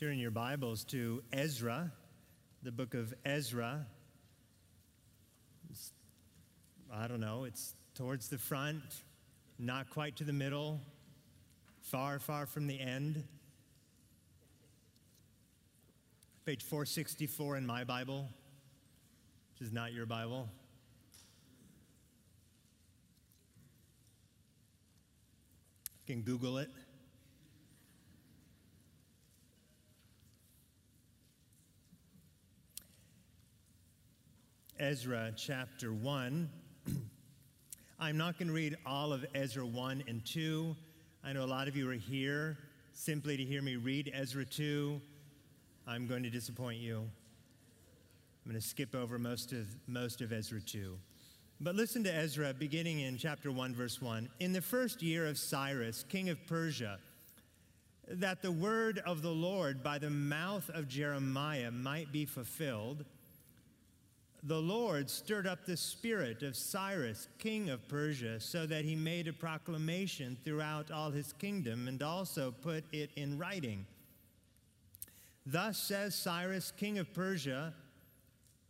Turn your Bibles to Ezra, the book of Ezra. It's, I don't know, it's towards the front, not quite to the middle, far, far from the end. Page 464 in my Bible, which is not your Bible. You can Google it. Ezra chapter 1. I'm not going to read all of Ezra 1 and 2. I know a lot of you are here simply to hear me read Ezra 2. I'm going to disappoint you. I'm going to skip over most of, most of Ezra 2. But listen to Ezra beginning in chapter 1, verse 1. In the first year of Cyrus, king of Persia, that the word of the Lord by the mouth of Jeremiah might be fulfilled the Lord stirred up the spirit of Cyrus, king of Persia, so that he made a proclamation throughout all his kingdom and also put it in writing. Thus says Cyrus, king of Persia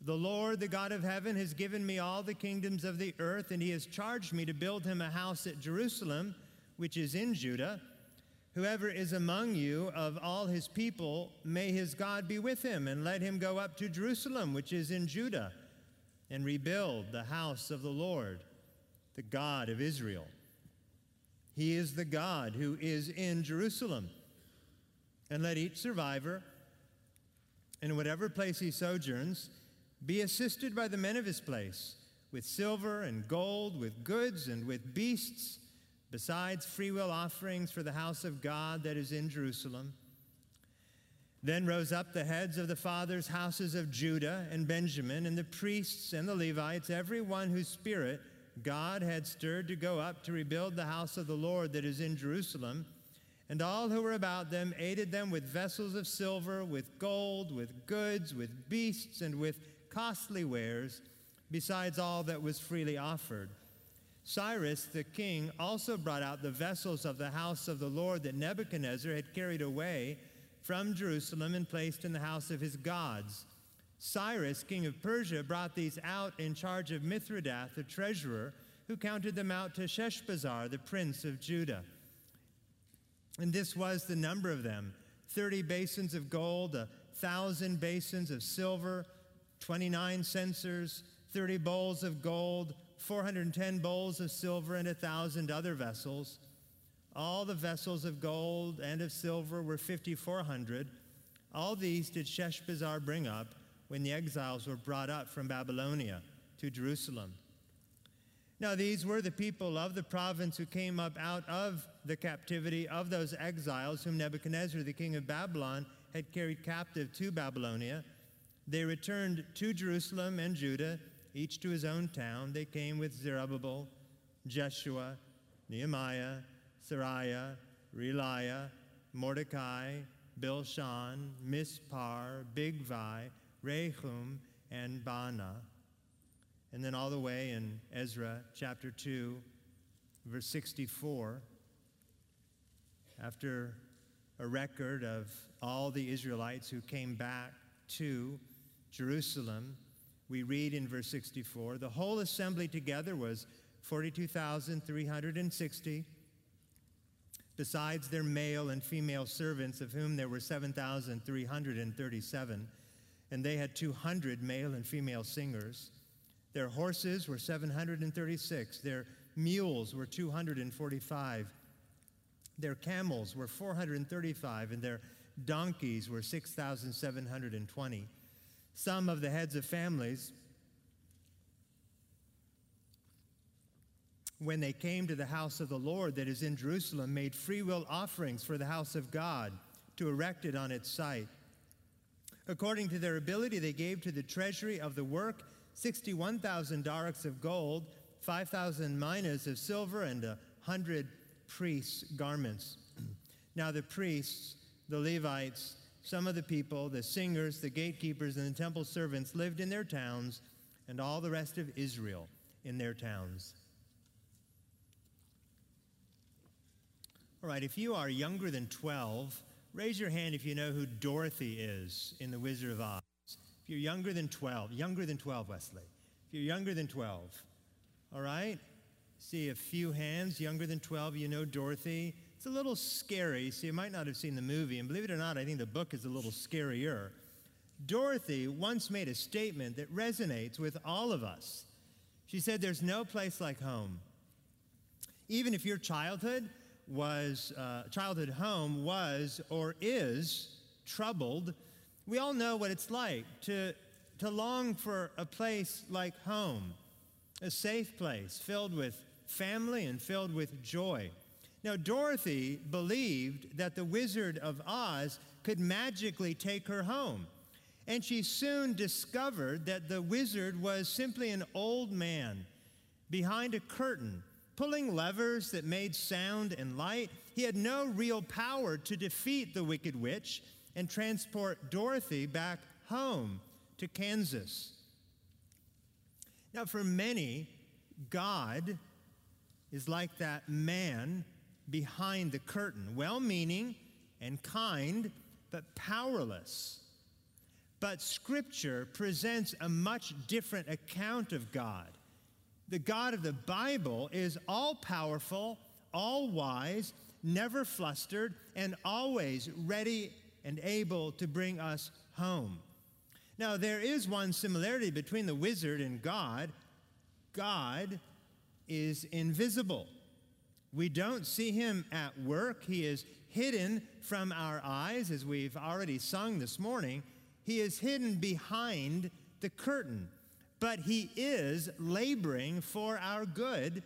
The Lord, the God of heaven, has given me all the kingdoms of the earth, and he has charged me to build him a house at Jerusalem, which is in Judah. Whoever is among you of all his people, may his God be with him, and let him go up to Jerusalem, which is in Judah and rebuild the house of the Lord, the God of Israel. He is the God who is in Jerusalem. And let each survivor, in whatever place he sojourns, be assisted by the men of his place with silver and gold, with goods and with beasts, besides freewill offerings for the house of God that is in Jerusalem. Then rose up the heads of the fathers' houses of Judah and Benjamin, and the priests and the Levites, every one whose spirit God had stirred to go up to rebuild the house of the Lord that is in Jerusalem. And all who were about them aided them with vessels of silver, with gold, with goods, with beasts, and with costly wares, besides all that was freely offered. Cyrus the king also brought out the vessels of the house of the Lord that Nebuchadnezzar had carried away from Jerusalem and placed in the house of his gods. Cyrus, king of Persia, brought these out in charge of Mithredath, the treasurer, who counted them out to Sheshbazzar, the prince of Judah. And this was the number of them 30 basins of gold, a thousand basins of silver, 29 censers, 30 bowls of gold, 410 bowls of silver, and a thousand other vessels. All the vessels of gold and of silver were 5,400. All these did Sheshbazzar bring up when the exiles were brought up from Babylonia to Jerusalem. Now, these were the people of the province who came up out of the captivity of those exiles whom Nebuchadnezzar, the king of Babylon, had carried captive to Babylonia. They returned to Jerusalem and Judah, each to his own town. They came with Zerubbabel, Jeshua, Nehemiah, Seraiah, Reelaiah, Mordecai, Bilshan, Mispar, Bigvai, Rehum, and Baanah. And then all the way in Ezra chapter 2, verse 64, after a record of all the Israelites who came back to Jerusalem, we read in verse 64 the whole assembly together was 42,360 besides their male and female servants, of whom there were 7,337, and they had 200 male and female singers. Their horses were 736, their mules were 245, their camels were 435, and their donkeys were 6,720. Some of the heads of families when they came to the house of the Lord that is in Jerusalem, made freewill offerings for the house of God to erect it on its site. According to their ability, they gave to the treasury of the work 61,000 darics of gold, 5,000 minas of silver, and a hundred priests' garments. now, the priests, the Levites, some of the people, the singers, the gatekeepers, and the temple servants lived in their towns, and all the rest of Israel in their towns. All right, if you are younger than 12, raise your hand if you know who Dorothy is in The Wizard of Oz. If you're younger than 12, younger than 12, Wesley. If you're younger than 12, all right? See a few hands, younger than 12, you know Dorothy. It's a little scary. See, you might not have seen the movie, and believe it or not, I think the book is a little scarier. Dorothy once made a statement that resonates with all of us. She said, There's no place like home. Even if your childhood was, uh, childhood home was or is troubled, we all know what it's like to, to long for a place like home, a safe place filled with family and filled with joy. Now, Dorothy believed that the Wizard of Oz could magically take her home. And she soon discovered that the wizard was simply an old man behind a curtain, pulling levers that made sound and light. He had no real power to defeat the wicked witch and transport Dorothy back home to Kansas. Now, for many, God is like that man behind the curtain, well meaning and kind, but powerless. But Scripture presents a much different account of God. The God of the Bible is all powerful, all wise, never flustered, and always ready and able to bring us home. Now, there is one similarity between the wizard and God God is invisible. We don't see him at work. He is hidden from our eyes, as we've already sung this morning. He is hidden behind the curtain, but he is laboring for our good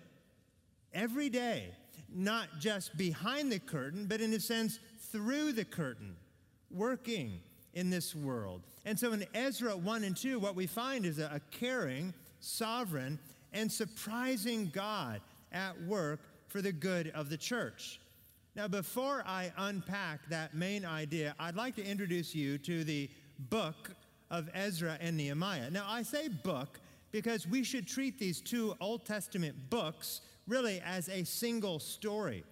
every day, not just behind the curtain, but in a sense through the curtain, working in this world. And so in Ezra 1 and 2, what we find is a, caring, sovereign, and surprising God at work for the good of the church. Now, before I unpack that main idea, I'd like to introduce you to the book of Ezra and Nehemiah. Now, I say book because we should treat these two Old Testament books really as a single story.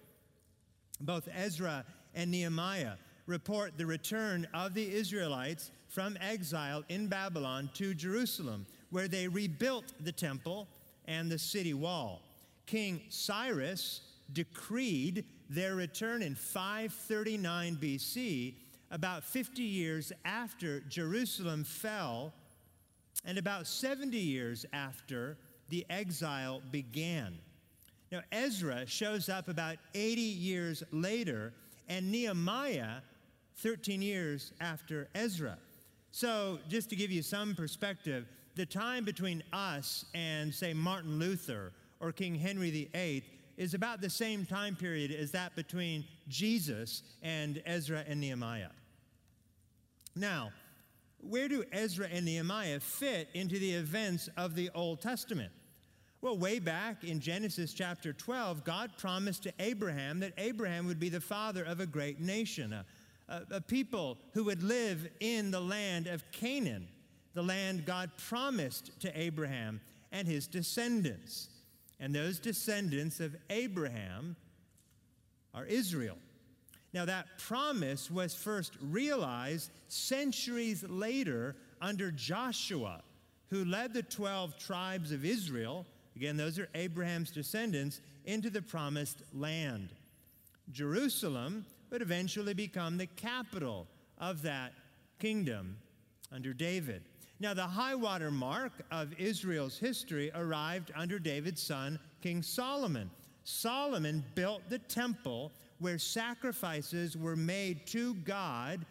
Both Ezra and Nehemiah report the return of the Israelites from exile in Babylon to Jerusalem, where they rebuilt the temple and the city wall. King Cyrus decreed their return in 539 BC, about 50 years after Jerusalem fell, and about 70 years after the exile began. Now, Ezra shows up about 80 years later, and Nehemiah 13 years after Ezra. So, just to give you some perspective, the time between us and, say, Martin Luther or King Henry VIII is about the same time period as that between Jesus and Ezra and Nehemiah. Now, where do Ezra and Nehemiah fit into the events of the Old Testament? Well, way back in Genesis chapter 12, God promised to Abraham that Abraham would be the father of a great nation, a, a, a people who would live in the land of Canaan, the land God promised to Abraham and his descendants. And those descendants of Abraham are Israel. Now, that promise was first realized centuries later under Joshua, who led the 12 tribes of Israel, again, those are Abraham's descendants, into the promised land. Jerusalem would eventually become the capital of that kingdom under David. Now, the high water mark of Israel's history arrived under David's son, King Solomon. Solomon built the temple where sacrifices were made to God,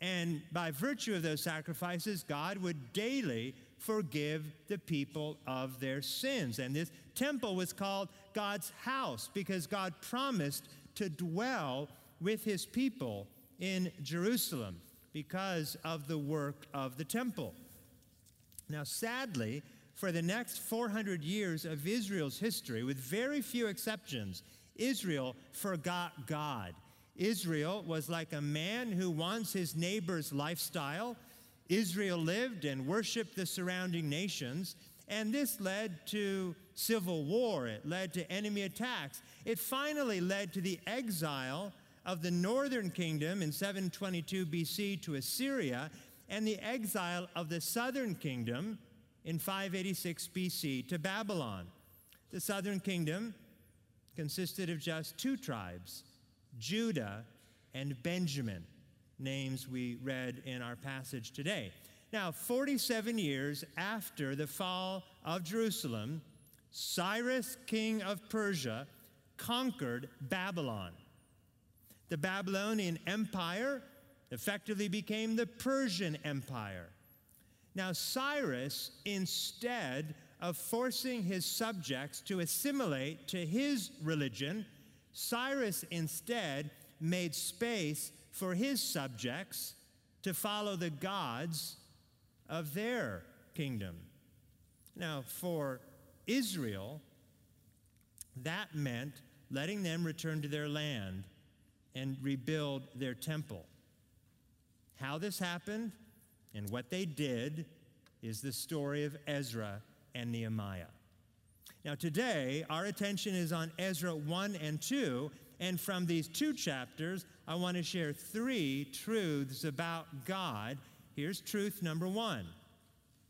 and by virtue of those sacrifices, God would daily forgive the people of their sins. And this temple was called God's house because God promised to dwell with his people in Jerusalem because of the work of the temple. Now, sadly, for the next 400 years of Israel's history, with very few exceptions, Israel forgot God. Israel was like a man who wants his neighbor's lifestyle. Israel lived and worshiped the surrounding nations, and this led to civil war. It led to enemy attacks. It finally led to the exile of the northern kingdom in 722 BC to Assyria and the exile of the southern kingdom in 586 BC to Babylon. The southern kingdom consisted of just two tribes, Judah and Benjamin, names we read in our passage today. Now, 47 years after the fall of Jerusalem, Cyrus, king of Persia, conquered Babylon. The Babylonian Empire effectively became the Persian Empire. Now, Cyrus, instead of forcing his subjects to assimilate to his religion, Cyrus instead made space for his subjects to follow the gods of their kingdom. Now, for Israel, that meant letting them return to their land and rebuild their temple. How this happened and what they did is the story of Ezra and Nehemiah. Now, today, our attention is on Ezra 1 and 2, and from these two chapters, I want to share three truths about God. Here's truth number one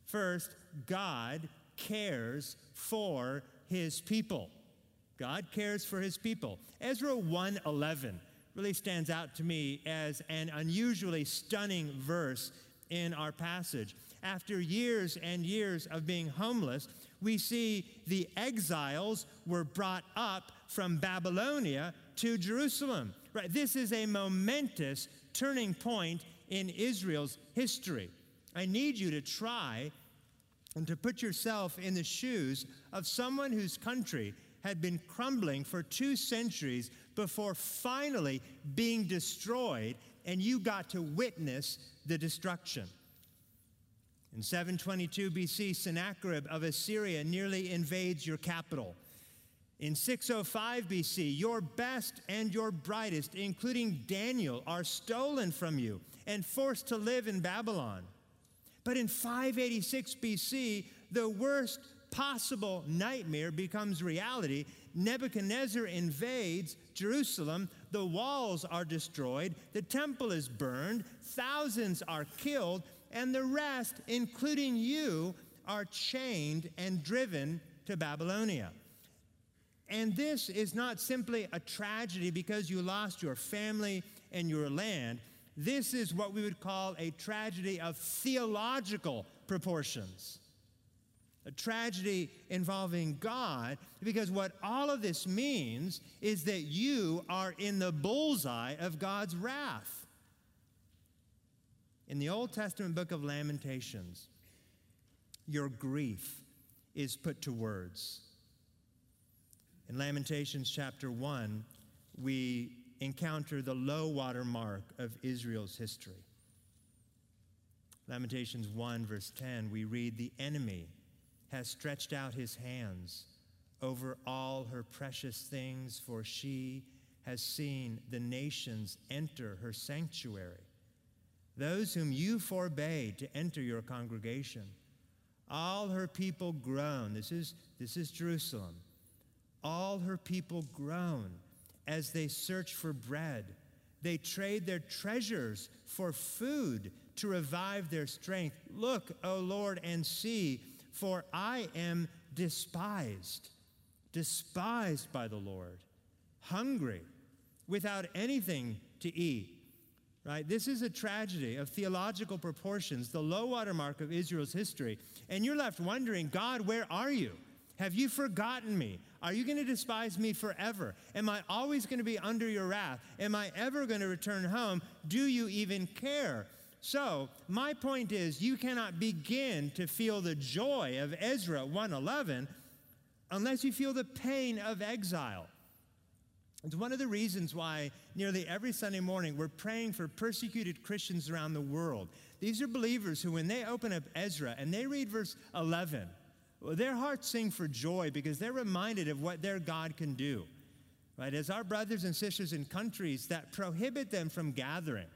First, God cares for his people. God cares for his people. Ezra 1:11 really stands out to me as an unusually stunning verse in our passage. After years and years of being homeless, we see the exiles were brought up from Babylonia to Jerusalem. Right? This is a momentous turning point in Israel's history. I need you to try and to put yourself in the shoes of someone whose country had been crumbling for two centuries before finally being destroyed, and you got to witness the destruction. In 722 BC, Sennacherib of Assyria nearly invades your capital. In 605 BC, your best and your brightest, including Daniel, are stolen from you and forced to live in Babylon. But in 586 BC, the worst possible nightmare becomes reality. Nebuchadnezzar invades Jerusalem, the walls are destroyed, the temple is burned, thousands are killed, and the rest, including you, are chained and driven to Babylonia. And this is not simply a tragedy because you lost your family and your land. This is what we would call a tragedy of theological proportions. A tragedy involving God, because what all of this means is that you are in the bullseye of God's wrath. In the Old Testament book of Lamentations, your grief is put to words. In Lamentations chapter 1, we encounter the low water mark of Israel's history. Lamentations 1, verse 10, we read, The enemy has stretched out his hands over all her precious things, for she has seen the nations enter her sanctuary. Those whom you forbade to enter your congregation, all her people groan. This is, this is Jerusalem. All her people groan as they search for bread. They trade their treasures for food to revive their strength. Look, O Lord, and see, for I am despised, despised by the Lord, hungry, without anything to eat. Right? This is a tragedy of theological proportions, the low water mark of Israel's history. And you're left wondering, God, where are you? Have you forgotten me? Are you going to despise me forever? Am I always going to be under your wrath? Am I ever going to return home? Do you even care? So, my point is you cannot begin to feel the joy of Ezra 111 unless you feel the pain of exile. It's one of the reasons why nearly every Sunday morning we're praying for persecuted Christians around the world. These are believers who, when they open up Ezra and they read verse 11, their hearts sing for joy because they're reminded of what their God can do. Right? As our brothers and sisters in countries that prohibit them from gathering,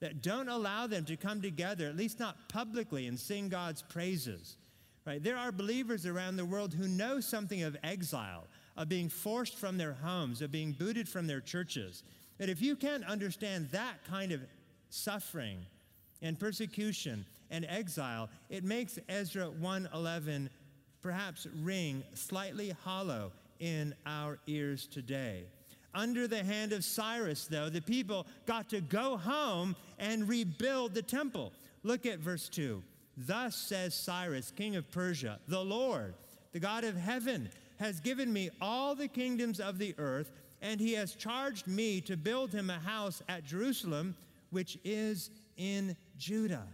that don't allow them to come together, at least not publicly, and sing God's praises. Right? There are believers around the world who know something of exile, of being forced from their homes, of being booted from their churches. That if you can't understand that kind of suffering and persecution and exile, it makes Ezra 1:11 perhaps ring slightly hollow in our ears today. Under the hand of Cyrus, though, the people got to go home and rebuild the temple. Look at verse 2. Thus says Cyrus, king of Persia, the Lord, the God of heaven, has given me all the kingdoms of the earth, and he has charged me to build him a house at Jerusalem, which is in Judah.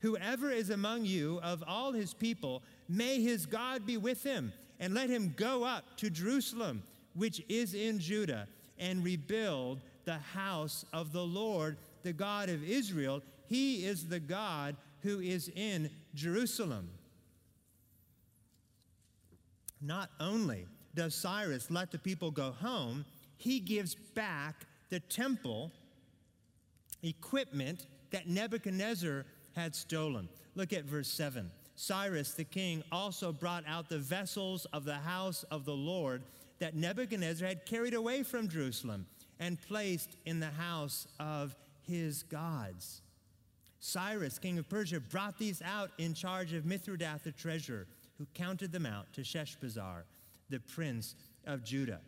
Whoever is among you of all his people, may his God be with him, and let him go up to Jerusalem which is in Judah, and rebuild the house of the Lord, the God of Israel. He is the God who is in Jerusalem. Not only does Cyrus let the people go home, he gives back the temple equipment that Nebuchadnezzar had stolen. Look at verse 7. Cyrus the king also brought out the vessels of the house of the Lord that Nebuchadnezzar had carried away from Jerusalem and placed in the house of his gods. Cyrus, king of Persia, brought these out in charge of Mithredath the treasurer, who counted them out to Sheshbazzar, the prince of Judah.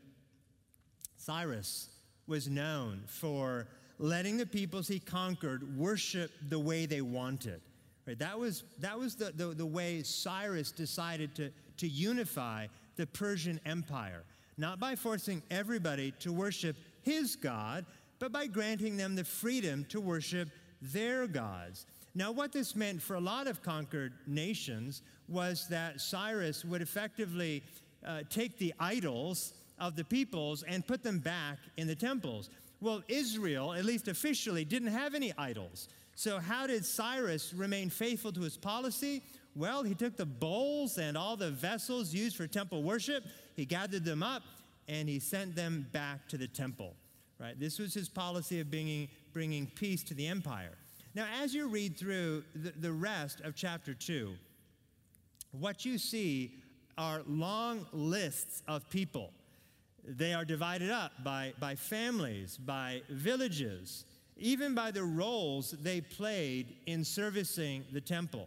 Cyrus was known for letting the peoples he conquered worship the way they wanted. Right? That was, that was the, the, the way Cyrus decided to, to unify the Persian Empire not by forcing everybody to worship his God, but by granting them the freedom to worship their gods. Now, what this meant for a lot of conquered nations was that Cyrus would effectively uh, take the idols of the peoples and put them back in the temples. Well, Israel, at least officially, didn't have any idols. So, how did Cyrus remain faithful to his policy? Well, he took the bowls and all the vessels used for temple worship, he gathered them up, and he sent them back to the temple. Right? This was his policy of bringing, bringing peace to the empire. Now, as you read through the, the rest of chapter 2, what you see are long lists of people. They are divided up by, by families, by villages, even by the roles they played in servicing the temple.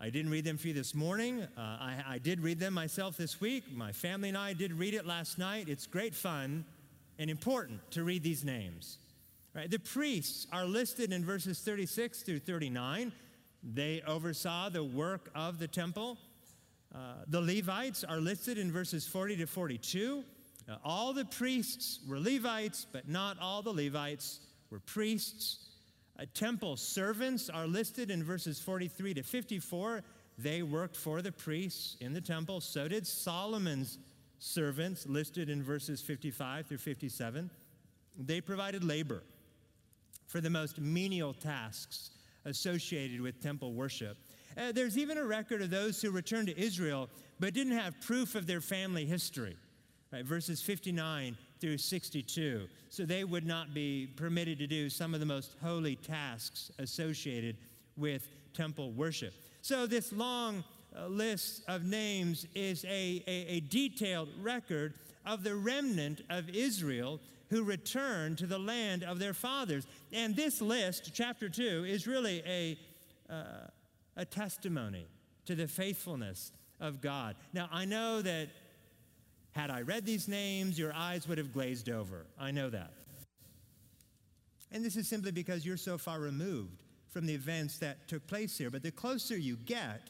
I didn't read them for you this morning. Uh, I, I did read them myself this week. My family and I did read it last night. It's great fun and important to read these names. Right? The priests are listed in verses 36 through 39. They oversaw the work of the temple. Uh, the Levites are listed in verses 40 to 42. Uh, all the priests were Levites, but not all the Levites were priests. Uh, temple servants are listed in verses 43 to 54. They worked for the priests in the temple. So did Solomon's servants, listed in verses 55 through 57. They provided labor for the most menial tasks associated with temple worship. Uh, there's even a record of those who returned to Israel but didn't have proof of their family history. Right, verses 59 through 62. So they would not be permitted to do some of the most holy tasks associated with temple worship. So this long uh, list of names is a, a, a detailed record of the remnant of Israel who returned to the land of their fathers. And this list, chapter 2, is really a, uh, a testimony to the faithfulness of God. Now, I know that had I read these names, your eyes would have glazed over. I know that. And this is simply because you're so far removed from the events that took place here. But the closer you get,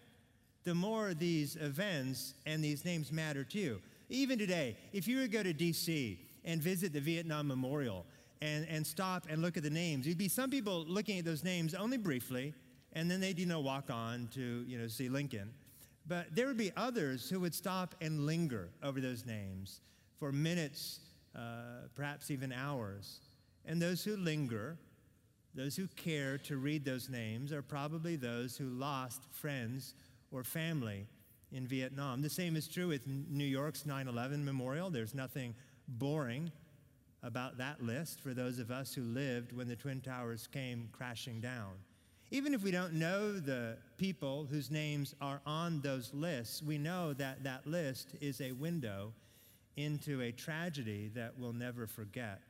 the more these events and these names matter to you. Even today, if you were to go to D.C. and visit the Vietnam Memorial and, and stop and look at the names, you'd be some people looking at those names only briefly, and then they'd, you know, walk on to, you know, see Lincoln. But there would be others who would stop and linger over those names for minutes, uh, perhaps even hours. And those who linger, those who care to read those names, are probably those who lost friends or family in Vietnam. The same is true with New York's 9 11 memorial. There's nothing boring about that list for those of us who lived when the Twin Towers came crashing down. Even if we don't know the people whose names are on those lists, we know that that list is a window into a tragedy that we'll never forget.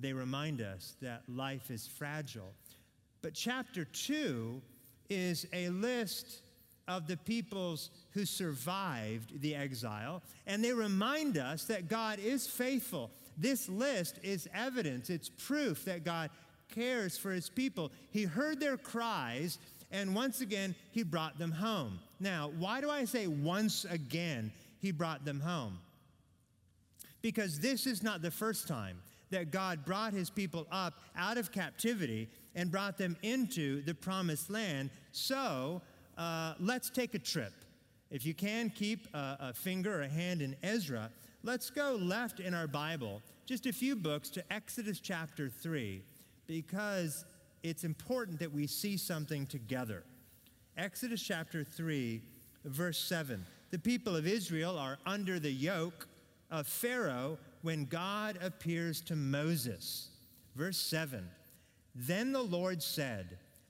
they remind us that life is fragile. But chapter 2 is a list of the peoples who survived the exile, and they remind us that God is faithful. This list is evidence, it's proof that God cares for his people. He heard their cries, and once again, he brought them home. Now, why do I say once again he brought them home? Because this is not the first time that God brought his people up out of captivity and brought them into the promised land. So uh, let's take a trip. If you can keep a, a finger or a hand in Ezra, let's go left in our Bible, just a few books to Exodus chapter 3, because it's important that we see something together. Exodus chapter 3, verse 7. The people of Israel are under the yoke of Pharaoh when God appears to Moses. Verse 7 Then the Lord said,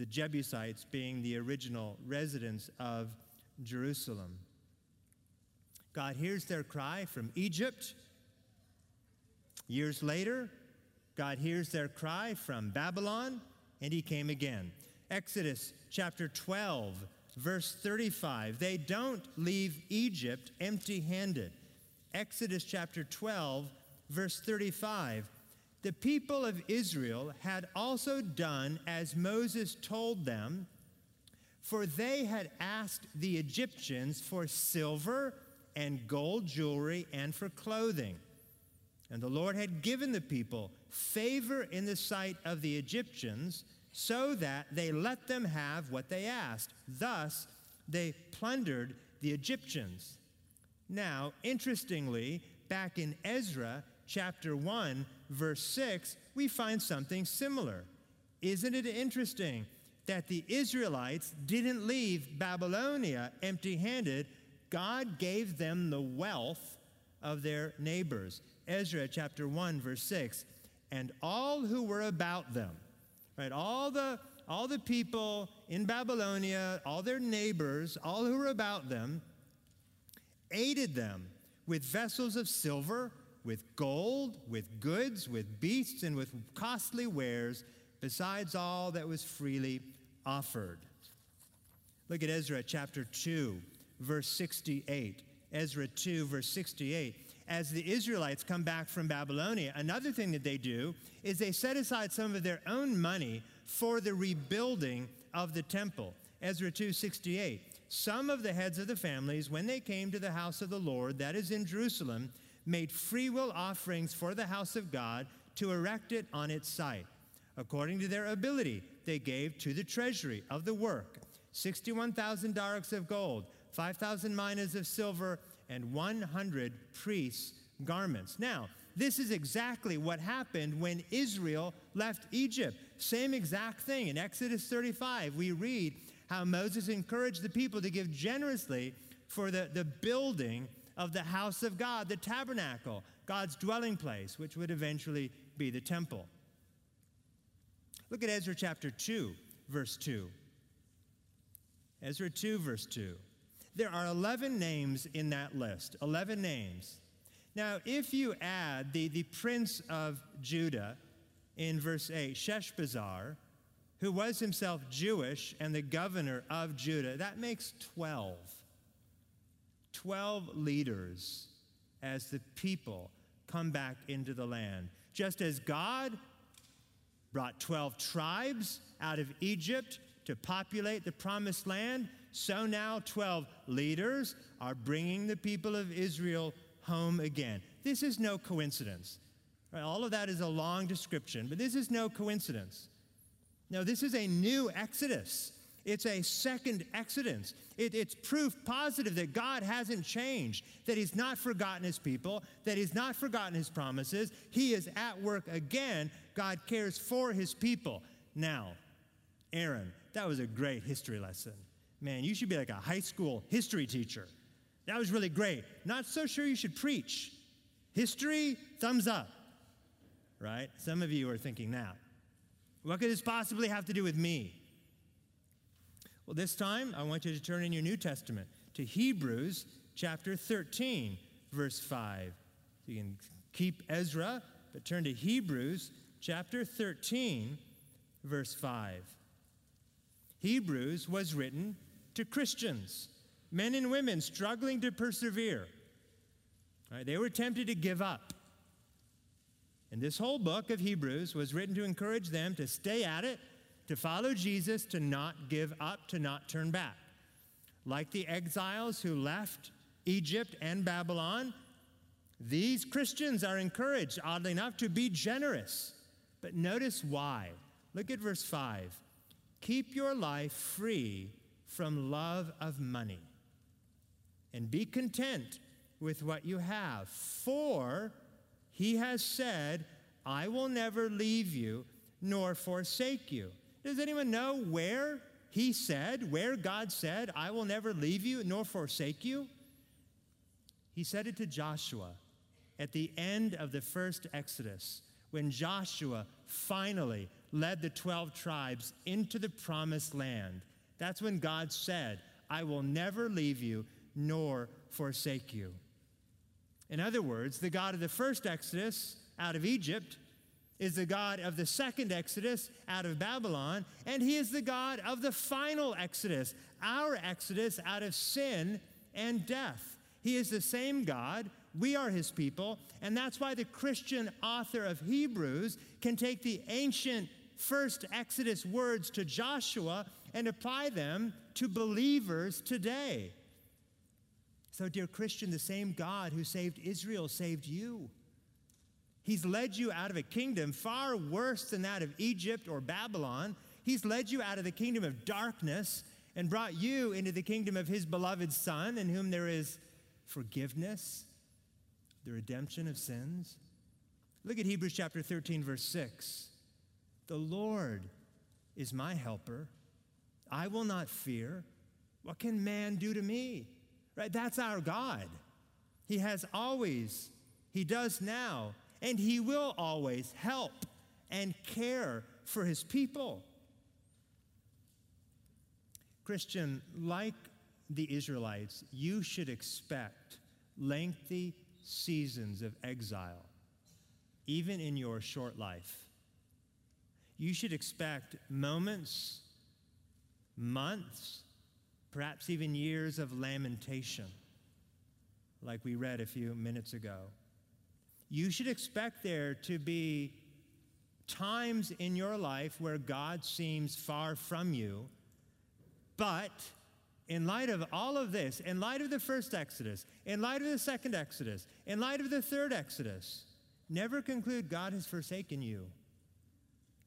The Jebusites being the original residents of Jerusalem. God hears their cry from Egypt. Years later, God hears their cry from Babylon, and he came again. Exodus chapter 12 verse 35. They don't leave Egypt empty handed. Exodus chapter 12, verse 35. The people of Israel had also done as Moses told them, for they had asked the Egyptians for silver and gold jewelry and for clothing. And the Lord had given the people favor in the sight of the Egyptians so that they let them have what they asked. Thus, they plundered the Egyptians. Now, interestingly, back in Ezra chapter 1, verse 6, we find something similar. Isn't it interesting that the Israelites didn't leave Babylonia empty handed? God gave them the wealth of their neighbors. Ezra chapter 1, verse 6. And all who were about them, right? All the, all the people in Babylonia, all their neighbors, all who were about them, aided them with vessels of silver, with gold, with goods, with beasts, and with costly wares, besides all that was freely offered. Look at Ezra chapter 2, verse 68. Ezra 2, verse 68 as the Israelites come back from Babylonia, another thing that they do is they set aside some of their own money for the rebuilding of the temple. Ezra 2:68. Some of the heads of the families when they came to the house of the Lord that is in Jerusalem made freewill offerings for the house of God to erect it on its site. According to their ability, they gave to the treasury of the work 61,000 darics of gold, 5,000 minas of silver, and 100 priests' garments. Now, this is exactly what happened when Israel left Egypt. Same exact thing. In Exodus 35, we read how Moses encouraged the people to give generously for the, the building of the house of God, the tabernacle, God's dwelling place, which would eventually be the temple. Look at Ezra chapter 2, verse 2. Ezra 2, verse 2. There are 11 names in that list, 11 names. Now, if you add the, the prince of Judah in verse 8, Sheshbazzar, who was himself Jewish and the governor of Judah, that makes 12. 12 leaders as the people come back into the land. Just as God brought 12 tribes out of Egypt to populate the promised land, so now 12 leaders are bringing the people of Israel home again. This is no coincidence. All of that is a long description, but this is no coincidence. No, this is a new Exodus. It's a second Exodus. It, it's proof positive that God hasn't changed, that He's not forgotten His people, that He's not forgotten His promises. He is at work again. God cares for his people. Now, Aaron, that was a great history lesson. Man, you should be like a high school history teacher. That was really great. Not so sure you should preach. History, thumbs up. Right? Some of you are thinking that. What could this possibly have to do with me? Well, this time I want you to turn in your New Testament to Hebrews chapter 13, verse 5. So You can keep Ezra, but turn to Hebrews chapter 13, verse 5. Hebrews was written to Christians, men and women struggling to persevere. Right, they were tempted to give up. And this whole book of Hebrews was written to encourage them to stay at it, to follow Jesus, to not give up, to not turn back. Like the exiles who left Egypt and Babylon, these Christians are encouraged, oddly enough, to be generous. But notice why. Look at verse 5. Keep your life free from love of money and be content with what you have. For he has said, I will never leave you nor forsake you. Does anyone know where he said, where God said, I will never leave you nor forsake you? He said it to Joshua at the end of the first Exodus when Joshua finally led the 12 tribes into the promised land. That's when God said, I will never leave you nor forsake you. In other words, the God of the first Exodus out of Egypt is the God of the second Exodus out of Babylon, and He is the God of the final Exodus, our Exodus out of sin and death. He is the same God. We are His people, and that's why the Christian author of Hebrews can take the ancient first Exodus words to Joshua and apply them to believers today. So, dear Christian, the same God who saved Israel saved you. He's led you out of a kingdom far worse than that of Egypt or Babylon. He's led you out of the kingdom of darkness and brought you into the kingdom of his beloved Son, in whom there is forgiveness, the redemption of sins. Look at Hebrews chapter 13, verse 6. The Lord is my helper. I will not fear. What can man do to me? Right? That's our God. He has always, He does now, and He will always help and care for His people. Christian, like the Israelites, you should expect lengthy seasons of exile, even in your short life. You should expect moments, months, perhaps even years of lamentation, like we read a few minutes ago. You should expect there to be times in your life where God seems far from you, but in light of all of this, in light of the first Exodus, in light of the second Exodus, in light of the third Exodus, never conclude God has forsaken you.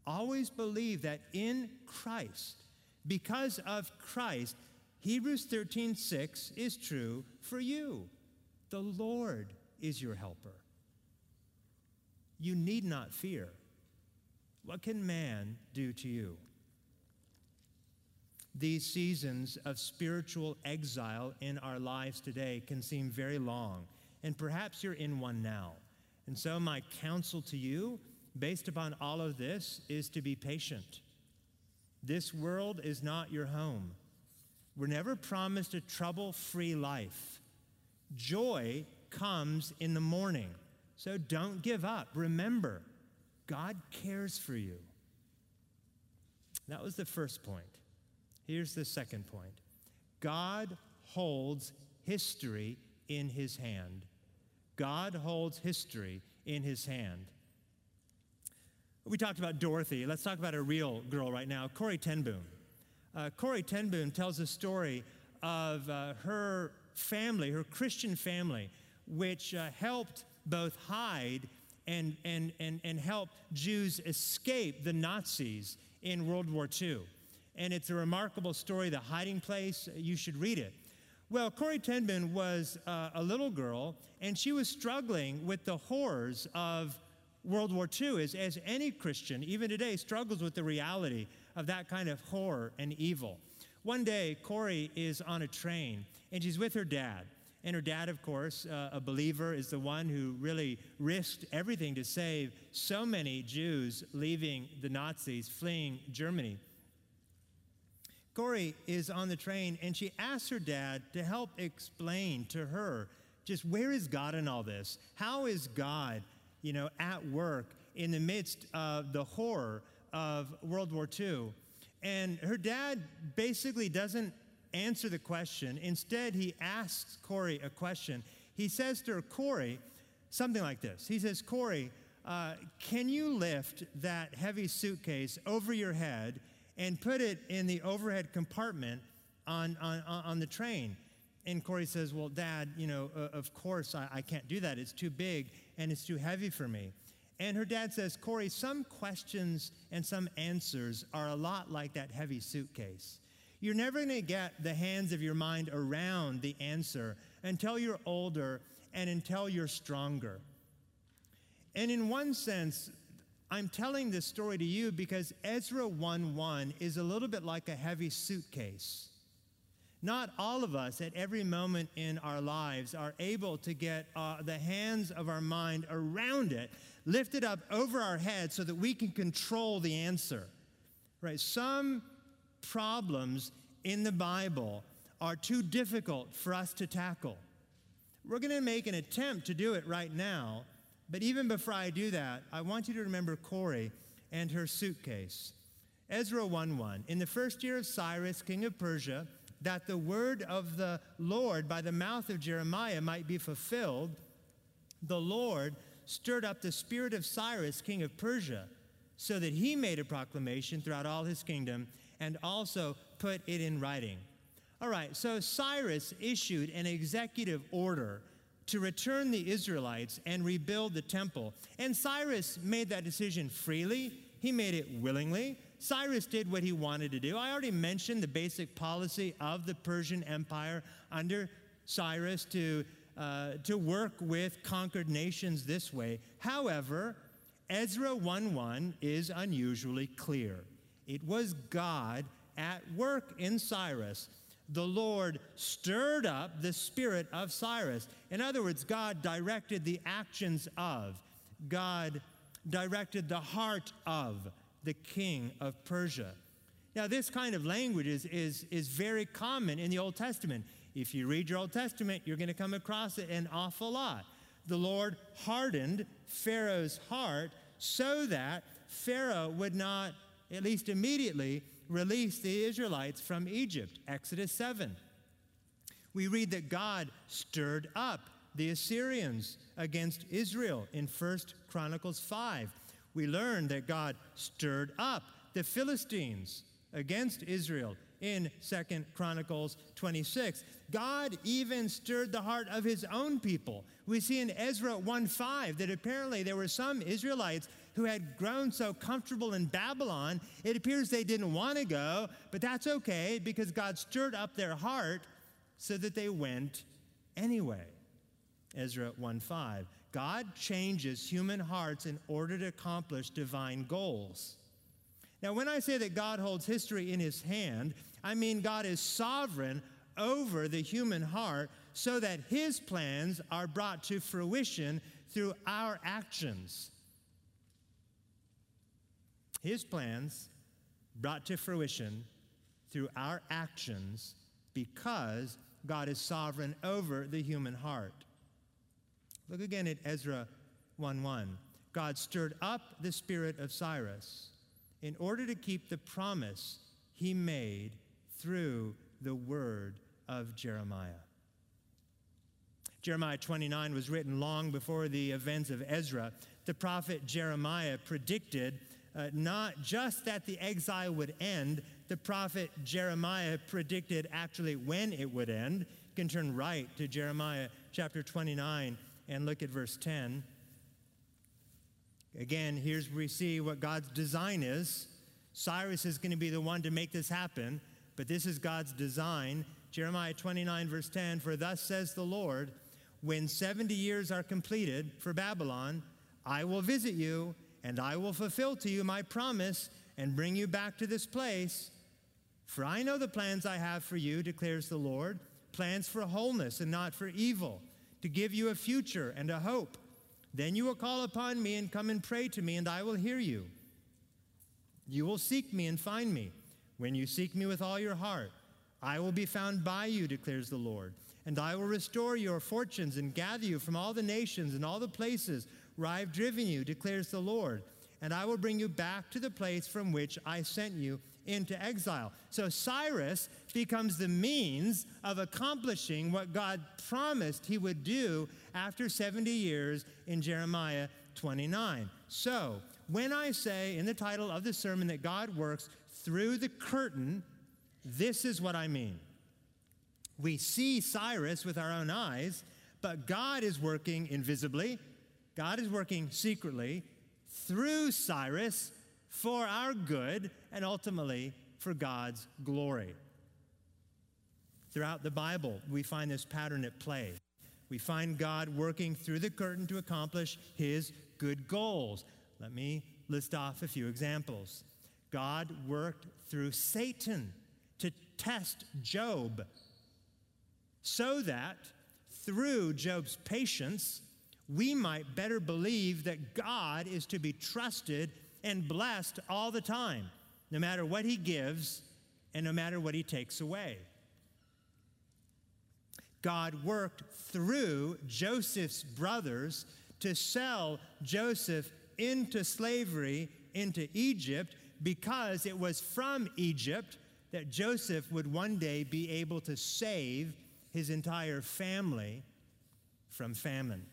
Always believe that in Christ, because of Christ, Hebrews 13, 6 is true for you. The Lord is your helper. You need not fear. What can man do to you? These seasons of spiritual exile in our lives today can seem very long, and perhaps you're in one now. And so, my counsel to you, based upon all of this, is to be patient. This world is not your home. We're never promised a trouble free life. Joy comes in the morning. So don't give up. Remember, God cares for you. That was the first point. Here's the second point God holds history in his hand. God holds history in his hand. We talked about Dorothy. Let's talk about a real girl right now, Corrie ten Boom. Uh, Corrie ten Boom tells a story of uh, her family, her Christian family, which uh, helped both hide and, and, and, and help Jews escape the Nazis in World War II. And it's a remarkable story, The Hiding Place. You should read it. Well, Corrie ten Boom was uh, a little girl, and she was struggling with the horrors of World War II, as, as any Christian, even today, struggles with the reality of that kind of horror and evil. One day, Corrie is on a train and she's with her dad. And her dad, of course, uh, a believer, is the one who really risked everything to save so many Jews leaving the Nazis, fleeing Germany. Corrie is on the train and she asks her dad to help explain to her just where is God in all this? How is God, you know, at work in the midst of the horror of World War II? And her dad basically doesn't answer the question. Instead, he asks Corrie a question. He says to her, Corrie, something like this. He says, Corrie, uh, can you lift that heavy suitcase over your head and put it in the overhead compartment on, on, on the train? And Corrie says, Well, Dad, you know, uh, of course I, I can't do that. It's too big and it's too heavy for me. And her dad says, Corrie, some questions and some answers are a lot like that heavy suitcase. You're never going to get the hands of your mind around the answer until you're older and until you're stronger. And in one sense, I'm telling this story to you because Ezra 1:1 is a little bit like a heavy suitcase. Not all of us at every moment in our lives are able to get uh, the hands of our mind around it, lifted up over our head so that we can control the answer. Right? Some problems in the Bible are too difficult for us to tackle. We're going to make an attempt to do it right now, but even before I do that, I want you to remember Corrie and her suitcase. Ezra 1 1. In the first year of Cyrus, king of Persia, that the word of the Lord by the mouth of Jeremiah might be fulfilled, the Lord stirred up the spirit of Cyrus, king of Persia, so that he made a proclamation throughout all his kingdom and also put it in writing. All right, so Cyrus issued an executive order to return the Israelites and rebuild the temple. And Cyrus made that decision freely, he made it willingly. Cyrus did what he wanted to do. I already mentioned the basic policy of the Persian Empire under Cyrus to, uh, to work with conquered nations this way. However, Ezra 1:1 is unusually clear. It was God at work in Cyrus. The Lord stirred up the spirit of Cyrus. In other words, God directed the actions of, God directed the heart of the king of Persia. Now, this kind of language is, is, is very common in the Old Testament. If you read your Old Testament, you're going to come across it an awful lot. The Lord hardened Pharaoh's heart so that Pharaoh would not at least immediately, released the Israelites from Egypt. Exodus 7. We read that God stirred up the Assyrians against Israel in 1 Chronicles 5. We learn that God stirred up the Philistines against Israel in 2 Chronicles 26. God even stirred the heart of his own people. We see in Ezra 1:5 that apparently there were some Israelites who had grown so comfortable in Babylon, it appears they didn't want to go, but that's okay because God stirred up their heart so that they went anyway. Ezra 1:5. God changes human hearts in order to accomplish divine goals. Now, when I say that God holds history in his hand, I mean God is sovereign over the human heart so that his plans are brought to fruition through our actions his plans brought to fruition through our actions because God is sovereign over the human heart. Look again at Ezra 1 1. God stirred up the spirit of Cyrus in order to keep the promise he made through the word of Jeremiah. Jeremiah 29 was written long before the events of Ezra. The prophet Jeremiah predicted uh, not just that the exile would end, the prophet Jeremiah predicted actually when it would end. You can turn right to Jeremiah chapter 29 and look at verse 10. Again, here's where we see what God's design is. Cyrus is going to be the one to make this happen, but this is God's design. Jeremiah 29, verse 10 For thus says the Lord, when 70 years are completed for Babylon, I will visit you, and I will fulfill to you my promise and bring you back to this place. For I know the plans I have for you, declares the Lord plans for wholeness and not for evil, to give you a future and a hope. Then you will call upon me and come and pray to me, and I will hear you. You will seek me and find me. When you seek me with all your heart, I will be found by you, declares the Lord. And I will restore your fortunes and gather you from all the nations and all the places where I have driven you, declares the Lord. And I will bring you back to the place from which I sent you into exile. So Cyrus becomes the means of accomplishing what God promised he would do after 70 years in Jeremiah 29. So, when I say in the title of the sermon that God works through the curtain, this is what I mean. We see Cyrus with our own eyes, but God is working invisibly, God is working secretly through Cyrus for our good and ultimately for God's glory. Throughout the Bible, we find this pattern at play. We find God working through the curtain to accomplish his good goals. Let me list off a few examples. God worked through Satan to test Job so that through Job's patience, we might better believe that God is to be trusted and blessed all the time, no matter what he gives and no matter what he takes away. God worked through Joseph's brothers to sell Joseph into slavery into Egypt because it was from Egypt that Joseph would one day be able to save his entire family from famine.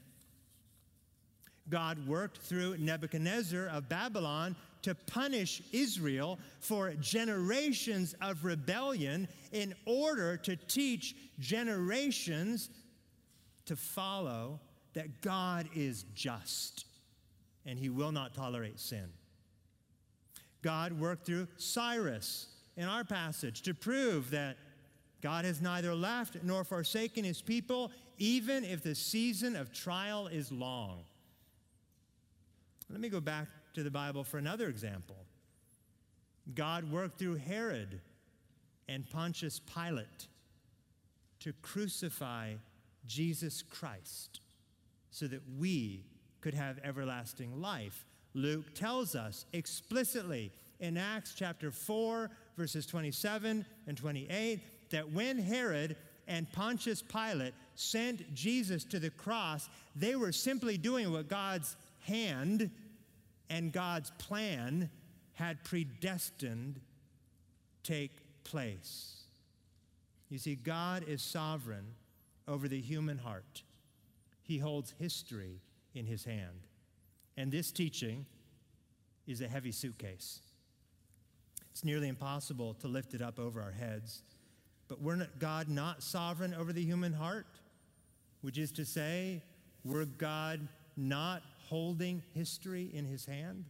God worked through Nebuchadnezzar of Babylon to punish Israel for generations of rebellion in order to teach generations to follow that God is just and he will not tolerate sin. God worked through Cyrus in our passage to prove that God has neither left nor forsaken his people, even if the season of trial is long. Let me go back to the Bible for another example. God worked through Herod and Pontius Pilate to crucify Jesus Christ so that we could have everlasting life. Luke tells us explicitly in Acts chapter 4, verses 27 and 28, that when Herod and Pontius Pilate sent Jesus to the cross, they were simply doing what God's hand and God's plan had predestined take place. You see, God is sovereign over the human heart. He holds history in his hand. And this teaching is a heavy suitcase. It's nearly impossible to lift it up over our heads. But we're not, God not sovereign over the human heart? Which is to say, were God not holding history in his hand?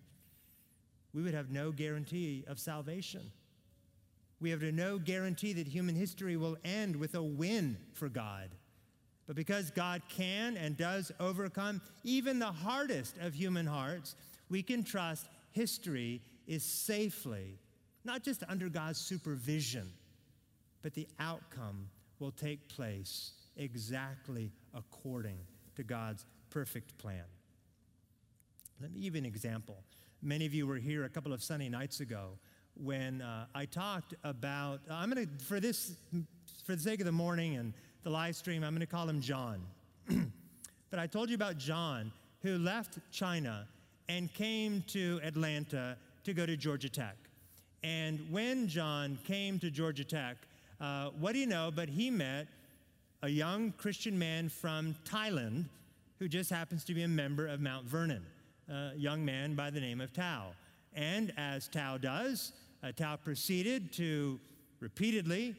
We would have no guarantee of salvation. We have no guarantee that human history will end with a win for God. But because God can and does overcome even the hardest of human hearts, we can trust history is safely, not just under God's supervision, but the outcome will take place exactly according to God's perfect plan. Let me give you an example. Many of you were here a couple of Sunday nights ago when uh, I talked about, I'm going to, for this, for the sake of the morning and the live stream, I'm going to call him John. but I told you about John who left China and came to Atlanta to go to Georgia Tech. And when John came to Georgia Tech, uh, what do you know? But he met a young Christian man from Thailand who just happens to be a member of Mount Vernon, a young man by the name of Tao. And as Tao does, uh, Tao proceeded to repeatedly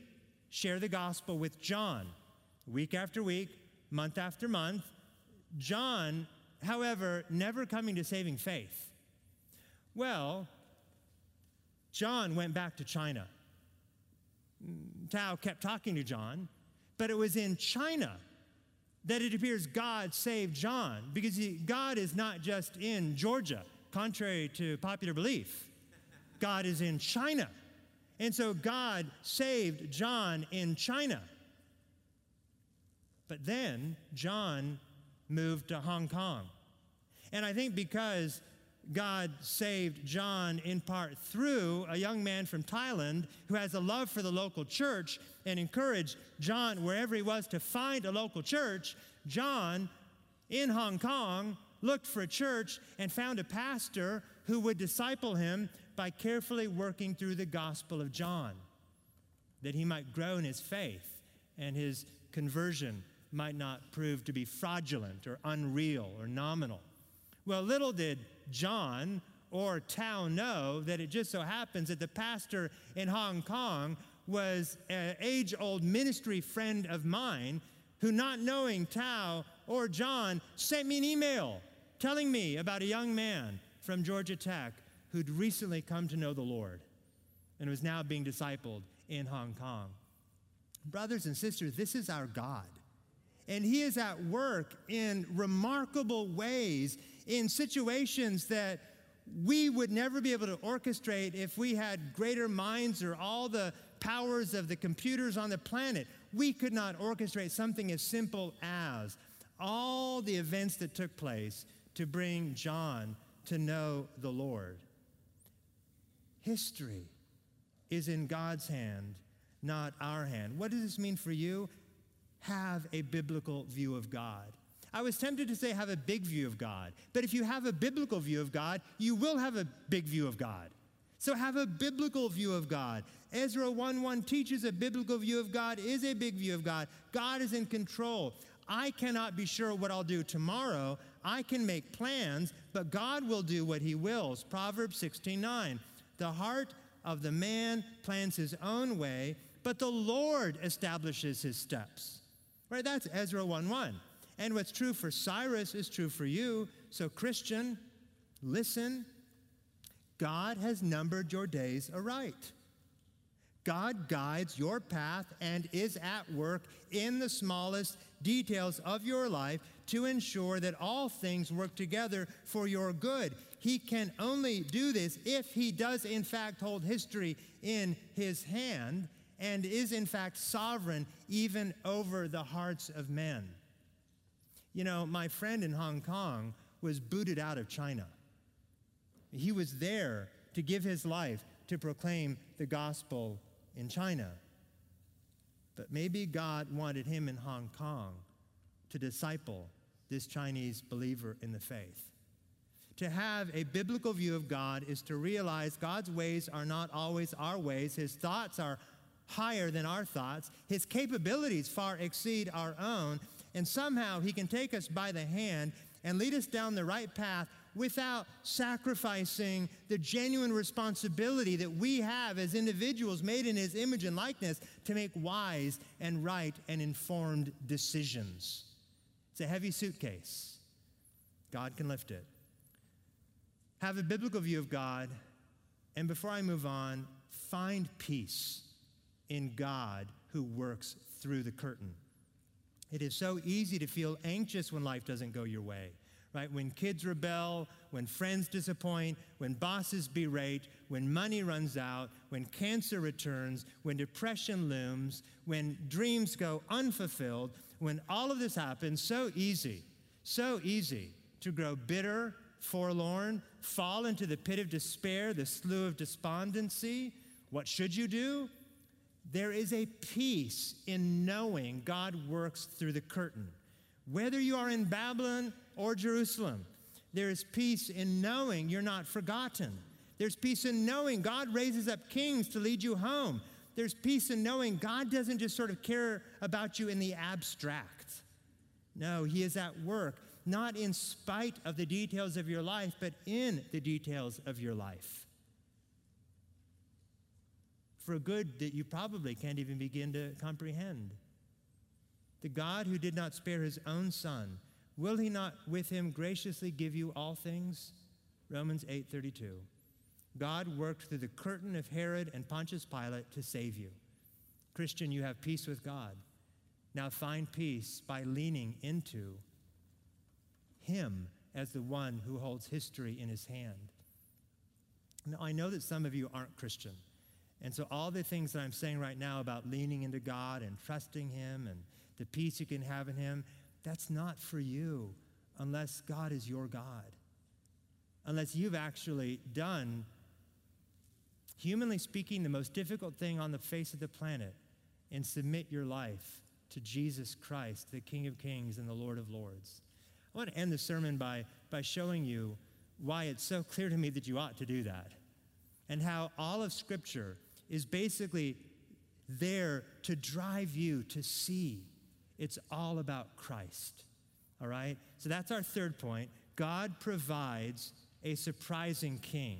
share the gospel with John, week after week, month after month. John, however, never coming to saving faith. Well, John went back to China Tao kept talking to John, but it was in China that it appears God saved John because he, God is not just in Georgia, contrary to popular belief. God is in China. And so God saved John in China. But then John moved to Hong Kong. And I think because God saved John in part through a young man from Thailand who has a love for the local church and encouraged John, wherever he was, to find a local church. John, in Hong Kong, looked for a church and found a pastor who would disciple him by carefully working through the Gospel of John, that he might grow in his faith and his conversion might not prove to be fraudulent or unreal or nominal. Well, little did John or Tao know that it just so happens that the pastor in Hong Kong was an age old ministry friend of mine who, not knowing Tao or John, sent me an email telling me about a young man from Georgia Tech who'd recently come to know the Lord and was now being discipled in Hong Kong. Brothers and sisters, this is our God. And He is at work in remarkable ways in situations that we would never be able to orchestrate if we had greater minds or all the powers of the computers on the planet. We could not orchestrate something as simple as all the events that took place to bring John to know the Lord. History is in God's hand, not our hand. What does this mean for you? Have a biblical view of God. I was tempted to say have a big view of God, but if you have a biblical view of God, you will have a big view of God. So have a biblical view of God. Ezra 1 1 teaches a biblical view of God is a big view of God. God is in control. I cannot be sure what I'll do tomorrow. I can make plans, but God will do what he wills. Proverbs 16 9. The heart of the man plans his own way, but the Lord establishes his steps. Right? That's Ezra 1 1. And what's true for Cyrus is true for you. So, Christian, listen. God has numbered your days aright. God guides your path and is at work in the smallest details of your life to ensure that all things work together for your good. He can only do this if he does, in fact, hold history in his hand and is, in fact, sovereign even over the hearts of men. You know, my friend in Hong Kong was booted out of China. He was there to give his life to proclaim the gospel in China. But maybe God wanted him in Hong Kong to disciple this Chinese believer in the faith. To have a biblical view of God is to realize God's ways are not always our ways. His thoughts are higher than our thoughts. His capabilities far exceed our own. And somehow He can take us by the hand and lead us down the right path without sacrificing the genuine responsibility that we have as individuals made in His image and likeness to make wise and right and informed decisions. It's a heavy suitcase. God can lift it. Have a biblical view of God, and before I move on, find peace in God who works through the curtain. It is so easy to feel anxious when life doesn't go your way, right? When kids rebel, when friends disappoint, when bosses berate, when money runs out, when cancer returns, when depression looms, when dreams go unfulfilled, when all of this happens, so easy, so easy to grow bitter, forlorn, fall into the pit of despair, the slough of despondency. What should you do? There is a peace in knowing God works through the curtain. Whether you are in Babylon or Jerusalem, there is peace in knowing you're not forgotten. There's peace in knowing God raises up kings to lead you home. There's peace in knowing God doesn't just sort of care about you in the abstract. No, He is at work, not in spite of the details of your life, but in the details of your life for a good that you probably can't even begin to comprehend. The God who did not spare his own son, will he not with him graciously give you all things? Romans 8:32. God worked through the curtain of Herod and Pontius Pilate to save you. Christian, you have peace with God. Now find peace by leaning into Him as the one who holds history in His hand. Now, I know that some of you aren't Christian. And so, all the things that I'm saying right now about leaning into God and trusting Him and the peace you can have in Him, that's not for you unless God is your God. Unless you've actually done, humanly speaking, the most difficult thing on the face of the planet and submit your life to Jesus Christ, the King of Kings and the Lord of Lords. I want to end the sermon by, by showing you why it's so clear to me that you ought to do that and how all of Scripture is basically there to drive you to see it's all about Christ. All right? So that's our third point. God provides a surprising king.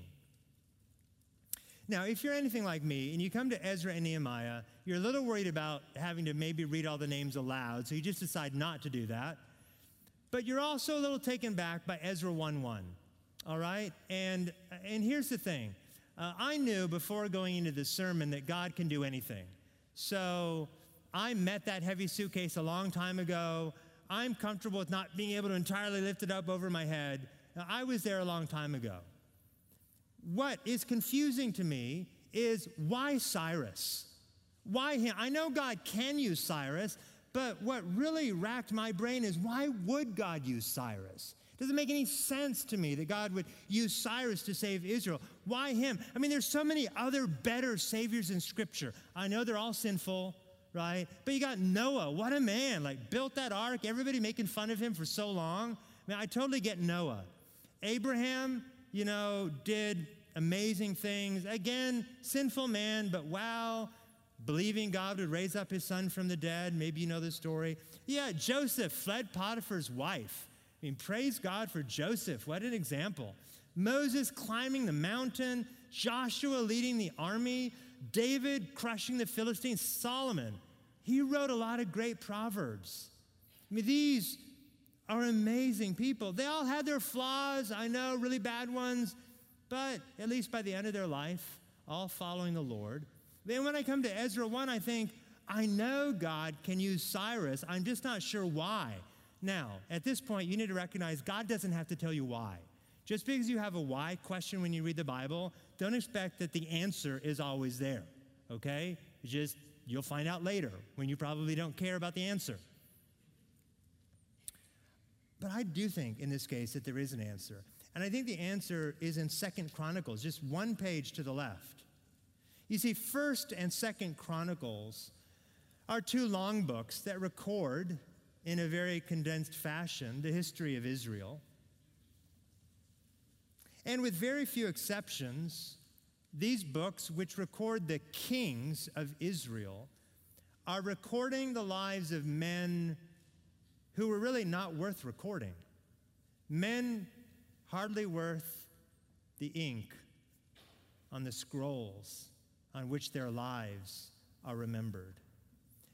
Now, if you're anything like me and you come to Ezra and Nehemiah, you're a little worried about having to maybe read all the names aloud, so you just decide not to do that. But you're also a little taken back by Ezra 1 1. All right? And, and here's the thing uh, I knew before going into the sermon that God can do anything. So I met that heavy suitcase a long time ago. I'm comfortable with not being able to entirely lift it up over my head. I was there a long time ago. What is confusing to me is why Cyrus? Why him? I know God can use Cyrus, but what really racked my brain is why would God use Cyrus? Doesn't make any sense to me that God would use Cyrus to save Israel. Why him? I mean, there's so many other better saviors in Scripture. I know they're all sinful, right? But you got Noah. What a man. Like, built that ark, everybody making fun of him for so long. I mean, I totally get Noah. Abraham, you know, did amazing things. Again, sinful man, but wow, believing God would raise up his son from the dead. Maybe you know the story. Yeah, Joseph fled Potiphar's wife. I mean, praise God for Joseph. What an example. Moses climbing the mountain, Joshua leading the army, David crushing the Philistines, Solomon. He wrote a lot of great proverbs. I mean, these are amazing people. They all had their flaws, I know, really bad ones, but at least by the end of their life, all following the Lord. Then when I come to Ezra 1, I think, I know God can use Cyrus. I'm just not sure why. Now, at this point, you need to recognize God doesn't have to tell you why. Just because you have a why question when you read the Bible, don't expect that the answer is always there, okay? Just, you'll find out later when you probably don't care about the answer. But I do think in this case that there is an answer. And I think the answer is in Second Chronicles, just one page to the left. You see, First and Second Chronicles are two long books that record in a very condensed fashion the history of Israel. And with very few exceptions, these books, which record the kings of Israel, are recording the lives of men who were really not worth recording. Men hardly worth the ink on the scrolls on which their lives are remembered.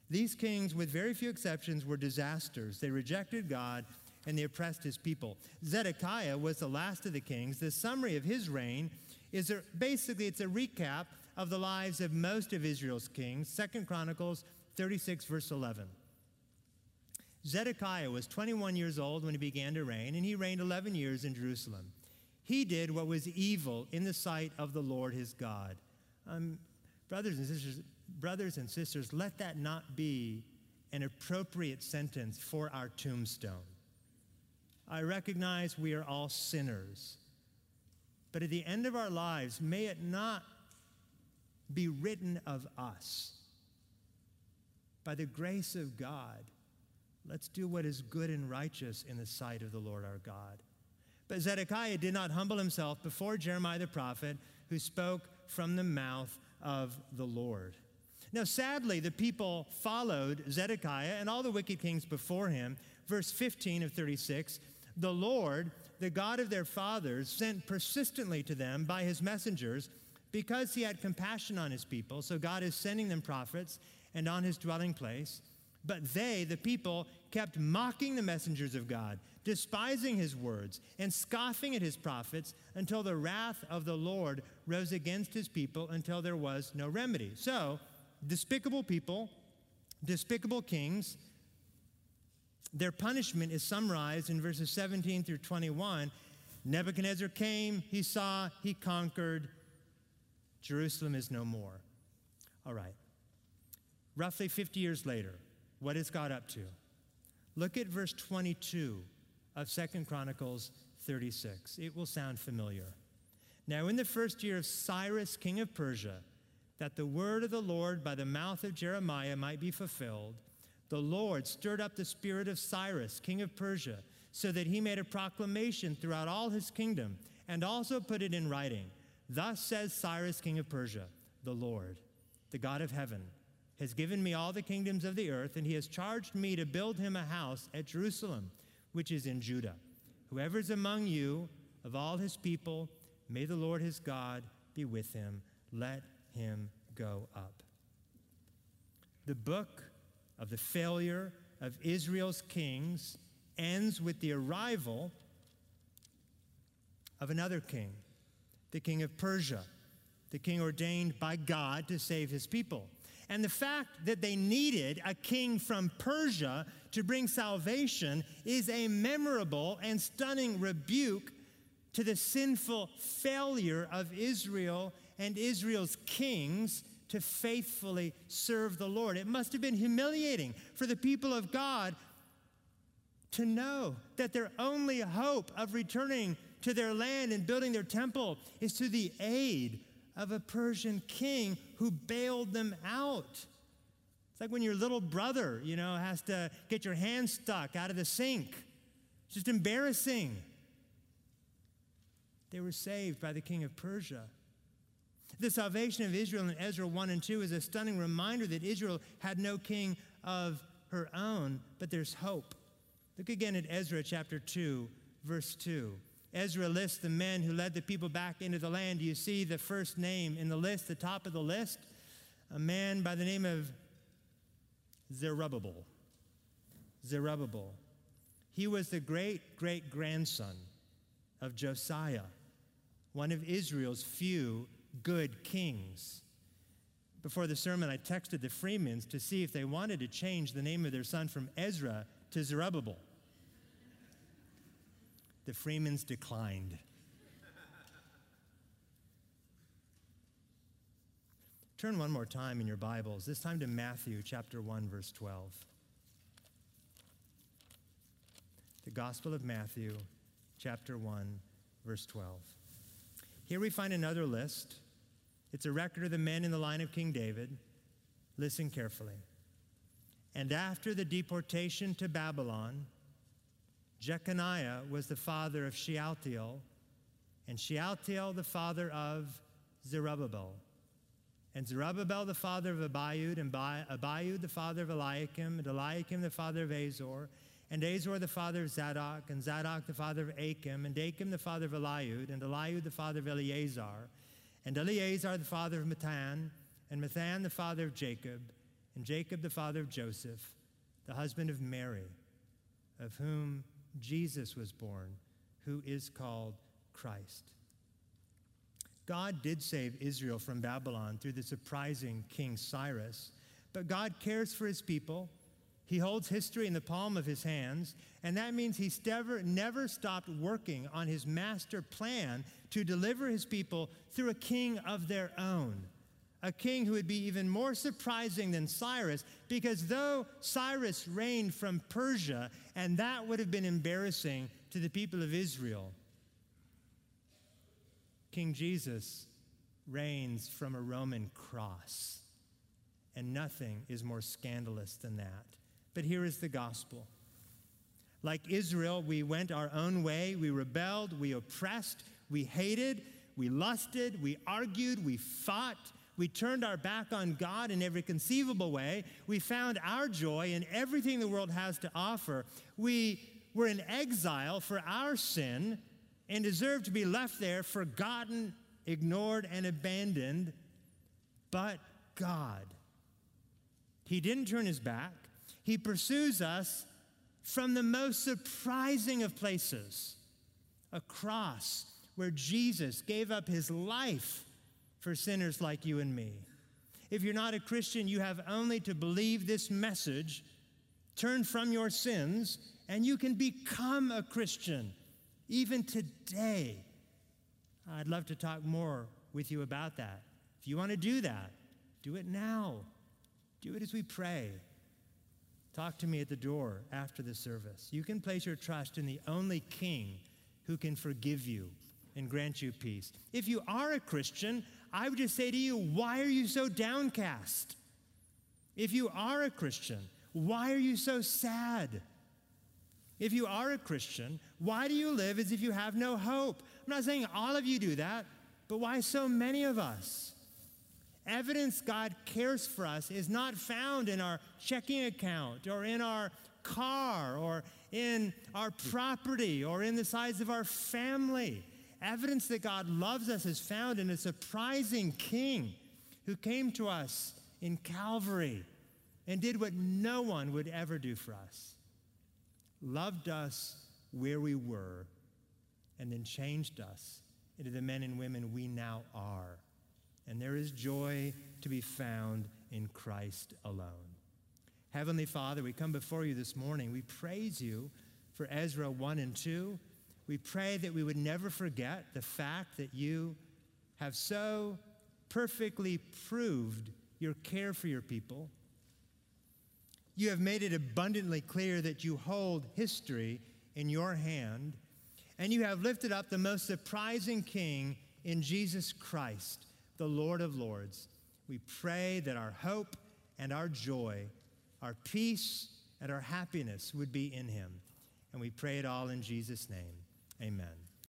These kings, with very few exceptions, were disasters. They rejected God and they oppressed his people. Zedekiah was the last of the kings. The summary of his reign is a, basically it's a recap of the lives of most of Israel's kings. Second Chronicles 36 verse 11. Zedekiah was 21 years old when he began to reign, and he reigned 11 years in Jerusalem. He did what was evil in the sight of the Lord his God. Um, brothers and sisters, brothers and sisters, let that not be an appropriate sentence for our tombstone. I recognize we are all sinners, but at the end of our lives, may it not be written of us. By the grace of God, let's do what is good and righteous in the sight of the Lord our God. But Zedekiah did not humble himself before Jeremiah the prophet, who spoke from the mouth of the Lord. Now, sadly, the people followed Zedekiah and all the wicked kings before him. Verse 15 of 36 The Lord, the God of their fathers, sent persistently to them by his messengers because he had compassion on his people. So God is sending them prophets and on his dwelling place. But they, the people, kept mocking the messengers of God, despising his words, and scoffing at his prophets until the wrath of the Lord rose against his people until there was no remedy. So, despicable people, despicable kings, Their punishment is summarized in verses 17 through 21. Nebuchadnezzar came, he saw, he conquered. Jerusalem is no more. All right. Roughly 50 years later, what is God up to? Look at verse 22 of Second Chronicles 36. It will sound familiar. Now, in the first year of Cyrus, king of Persia, that the word of the Lord by the mouth of Jeremiah might be fulfilled, the Lord stirred up the spirit of Cyrus, king of Persia, so that he made a proclamation throughout all his kingdom and also put it in writing. Thus says Cyrus, king of Persia, the Lord, the God of heaven, has given me all the kingdoms of the earth, and he has charged me to build him a house at Jerusalem, which is in Judah. Whoever is among you of all his people, may the Lord his God be with him. Let him go up. The book of the failure of Israel's kings ends with the arrival of another king, the king of Persia, the king ordained by God to save his people. And the fact that they needed a king from Persia to bring salvation is a memorable and stunning rebuke to the sinful failure of Israel and Israel's kings to faithfully serve the Lord. It must have been humiliating for the people of God to know that their only hope of returning to their land and building their temple is to the aid of a Persian king who bailed them out. It's like when your little brother, you know, has to get your hand stuck out of the sink. It's just embarrassing. They were saved by the king of Persia. The salvation of Israel in Ezra 1 and 2 is a stunning reminder that Israel had no king of her own, but there's hope. Look again at Ezra chapter 2, verse 2. Ezra lists the men who led the people back into the land. Do you see the first name in the list, the top of the list? A man by the name of Zerubbabel. Zerubbabel. He was the great great grandson of Josiah, one of Israel's few good kings. Before the sermon, I texted the Freemans to see if they wanted to change the name of their son from Ezra to Zerubbabel. The Freemans declined. Turn one more time in your Bibles, this time to Matthew chapter 1, verse 12. The Gospel of Matthew, chapter 1, verse 12. Here we find another list it's a record of the men in the line of King David. Listen carefully. And after the deportation to Babylon, Jeconiah was the father of Shealtiel, and Shealtiel the father of Zerubbabel, and Zerubbabel the father of Abiud, and Abiud the father of Eliakim, and Eliakim the father of Azor, and Azor the father of Zadok, and Zadok the father of Achim, and Achim the father of Eliud, and Eliud the father of Eleazar, and Eleazar the father of Matthan, and Matthan the father of Jacob, and Jacob the father of Joseph, the husband of Mary, of whom Jesus was born, who is called Christ. God did save Israel from Babylon through the surprising King Cyrus, but God cares for his people. He holds history in the palm of his hands, and that means he's never, never stopped working on his master plan to deliver his people through a king of their own. A king who would be even more surprising than Cyrus, because though Cyrus reigned from Persia, and that would have been embarrassing to the people of Israel, King Jesus reigns from a Roman cross. And nothing is more scandalous than that. But here is the gospel. Like Israel, we went our own way, we rebelled, we oppressed, we hated, we lusted, we argued, we fought, we turned our back on God in every conceivable way. We found our joy in everything the world has to offer. We were in exile for our sin and deserved to be left there, forgotten, ignored, and abandoned. But God, He didn't turn His back. He pursues us from the most surprising of places a cross where Jesus gave up his life for sinners like you and me. If you're not a Christian, you have only to believe this message Turn from your sins, and you can become a Christian, even today. I'd love to talk more with you about that. If you want to do that, do it now. Do it as we pray. Talk to me at the door after the service. You can place your trust in the only King who can forgive you and grant you peace. If you are a Christian, I would just say to you, why are you so downcast? If you are a Christian, why are you so sad? If you are a Christian, why do you live as if you have no hope? I'm not saying all of you do that, but why so many of us? Evidence God cares for us is not found in our checking account or in our car or in our property or in the size of our family. Evidence that God loves us is found in a surprising King who came to us in Calvary and did what no one would ever do for us. Loved us where we were and then changed us into the men and women we now are. And there is joy to be found in Christ alone. Heavenly Father, we come before you this morning. We praise you for Ezra 1 and 2. We pray that we would never forget the fact that you have so perfectly proved your care for your people. You have made it abundantly clear that you hold history in your hand, and you have lifted up the most surprising king in Jesus Christ, the Lord of Lords. We pray that our hope and our joy, our peace and our happiness would be in him. And we pray it all in Jesus' name. Amen.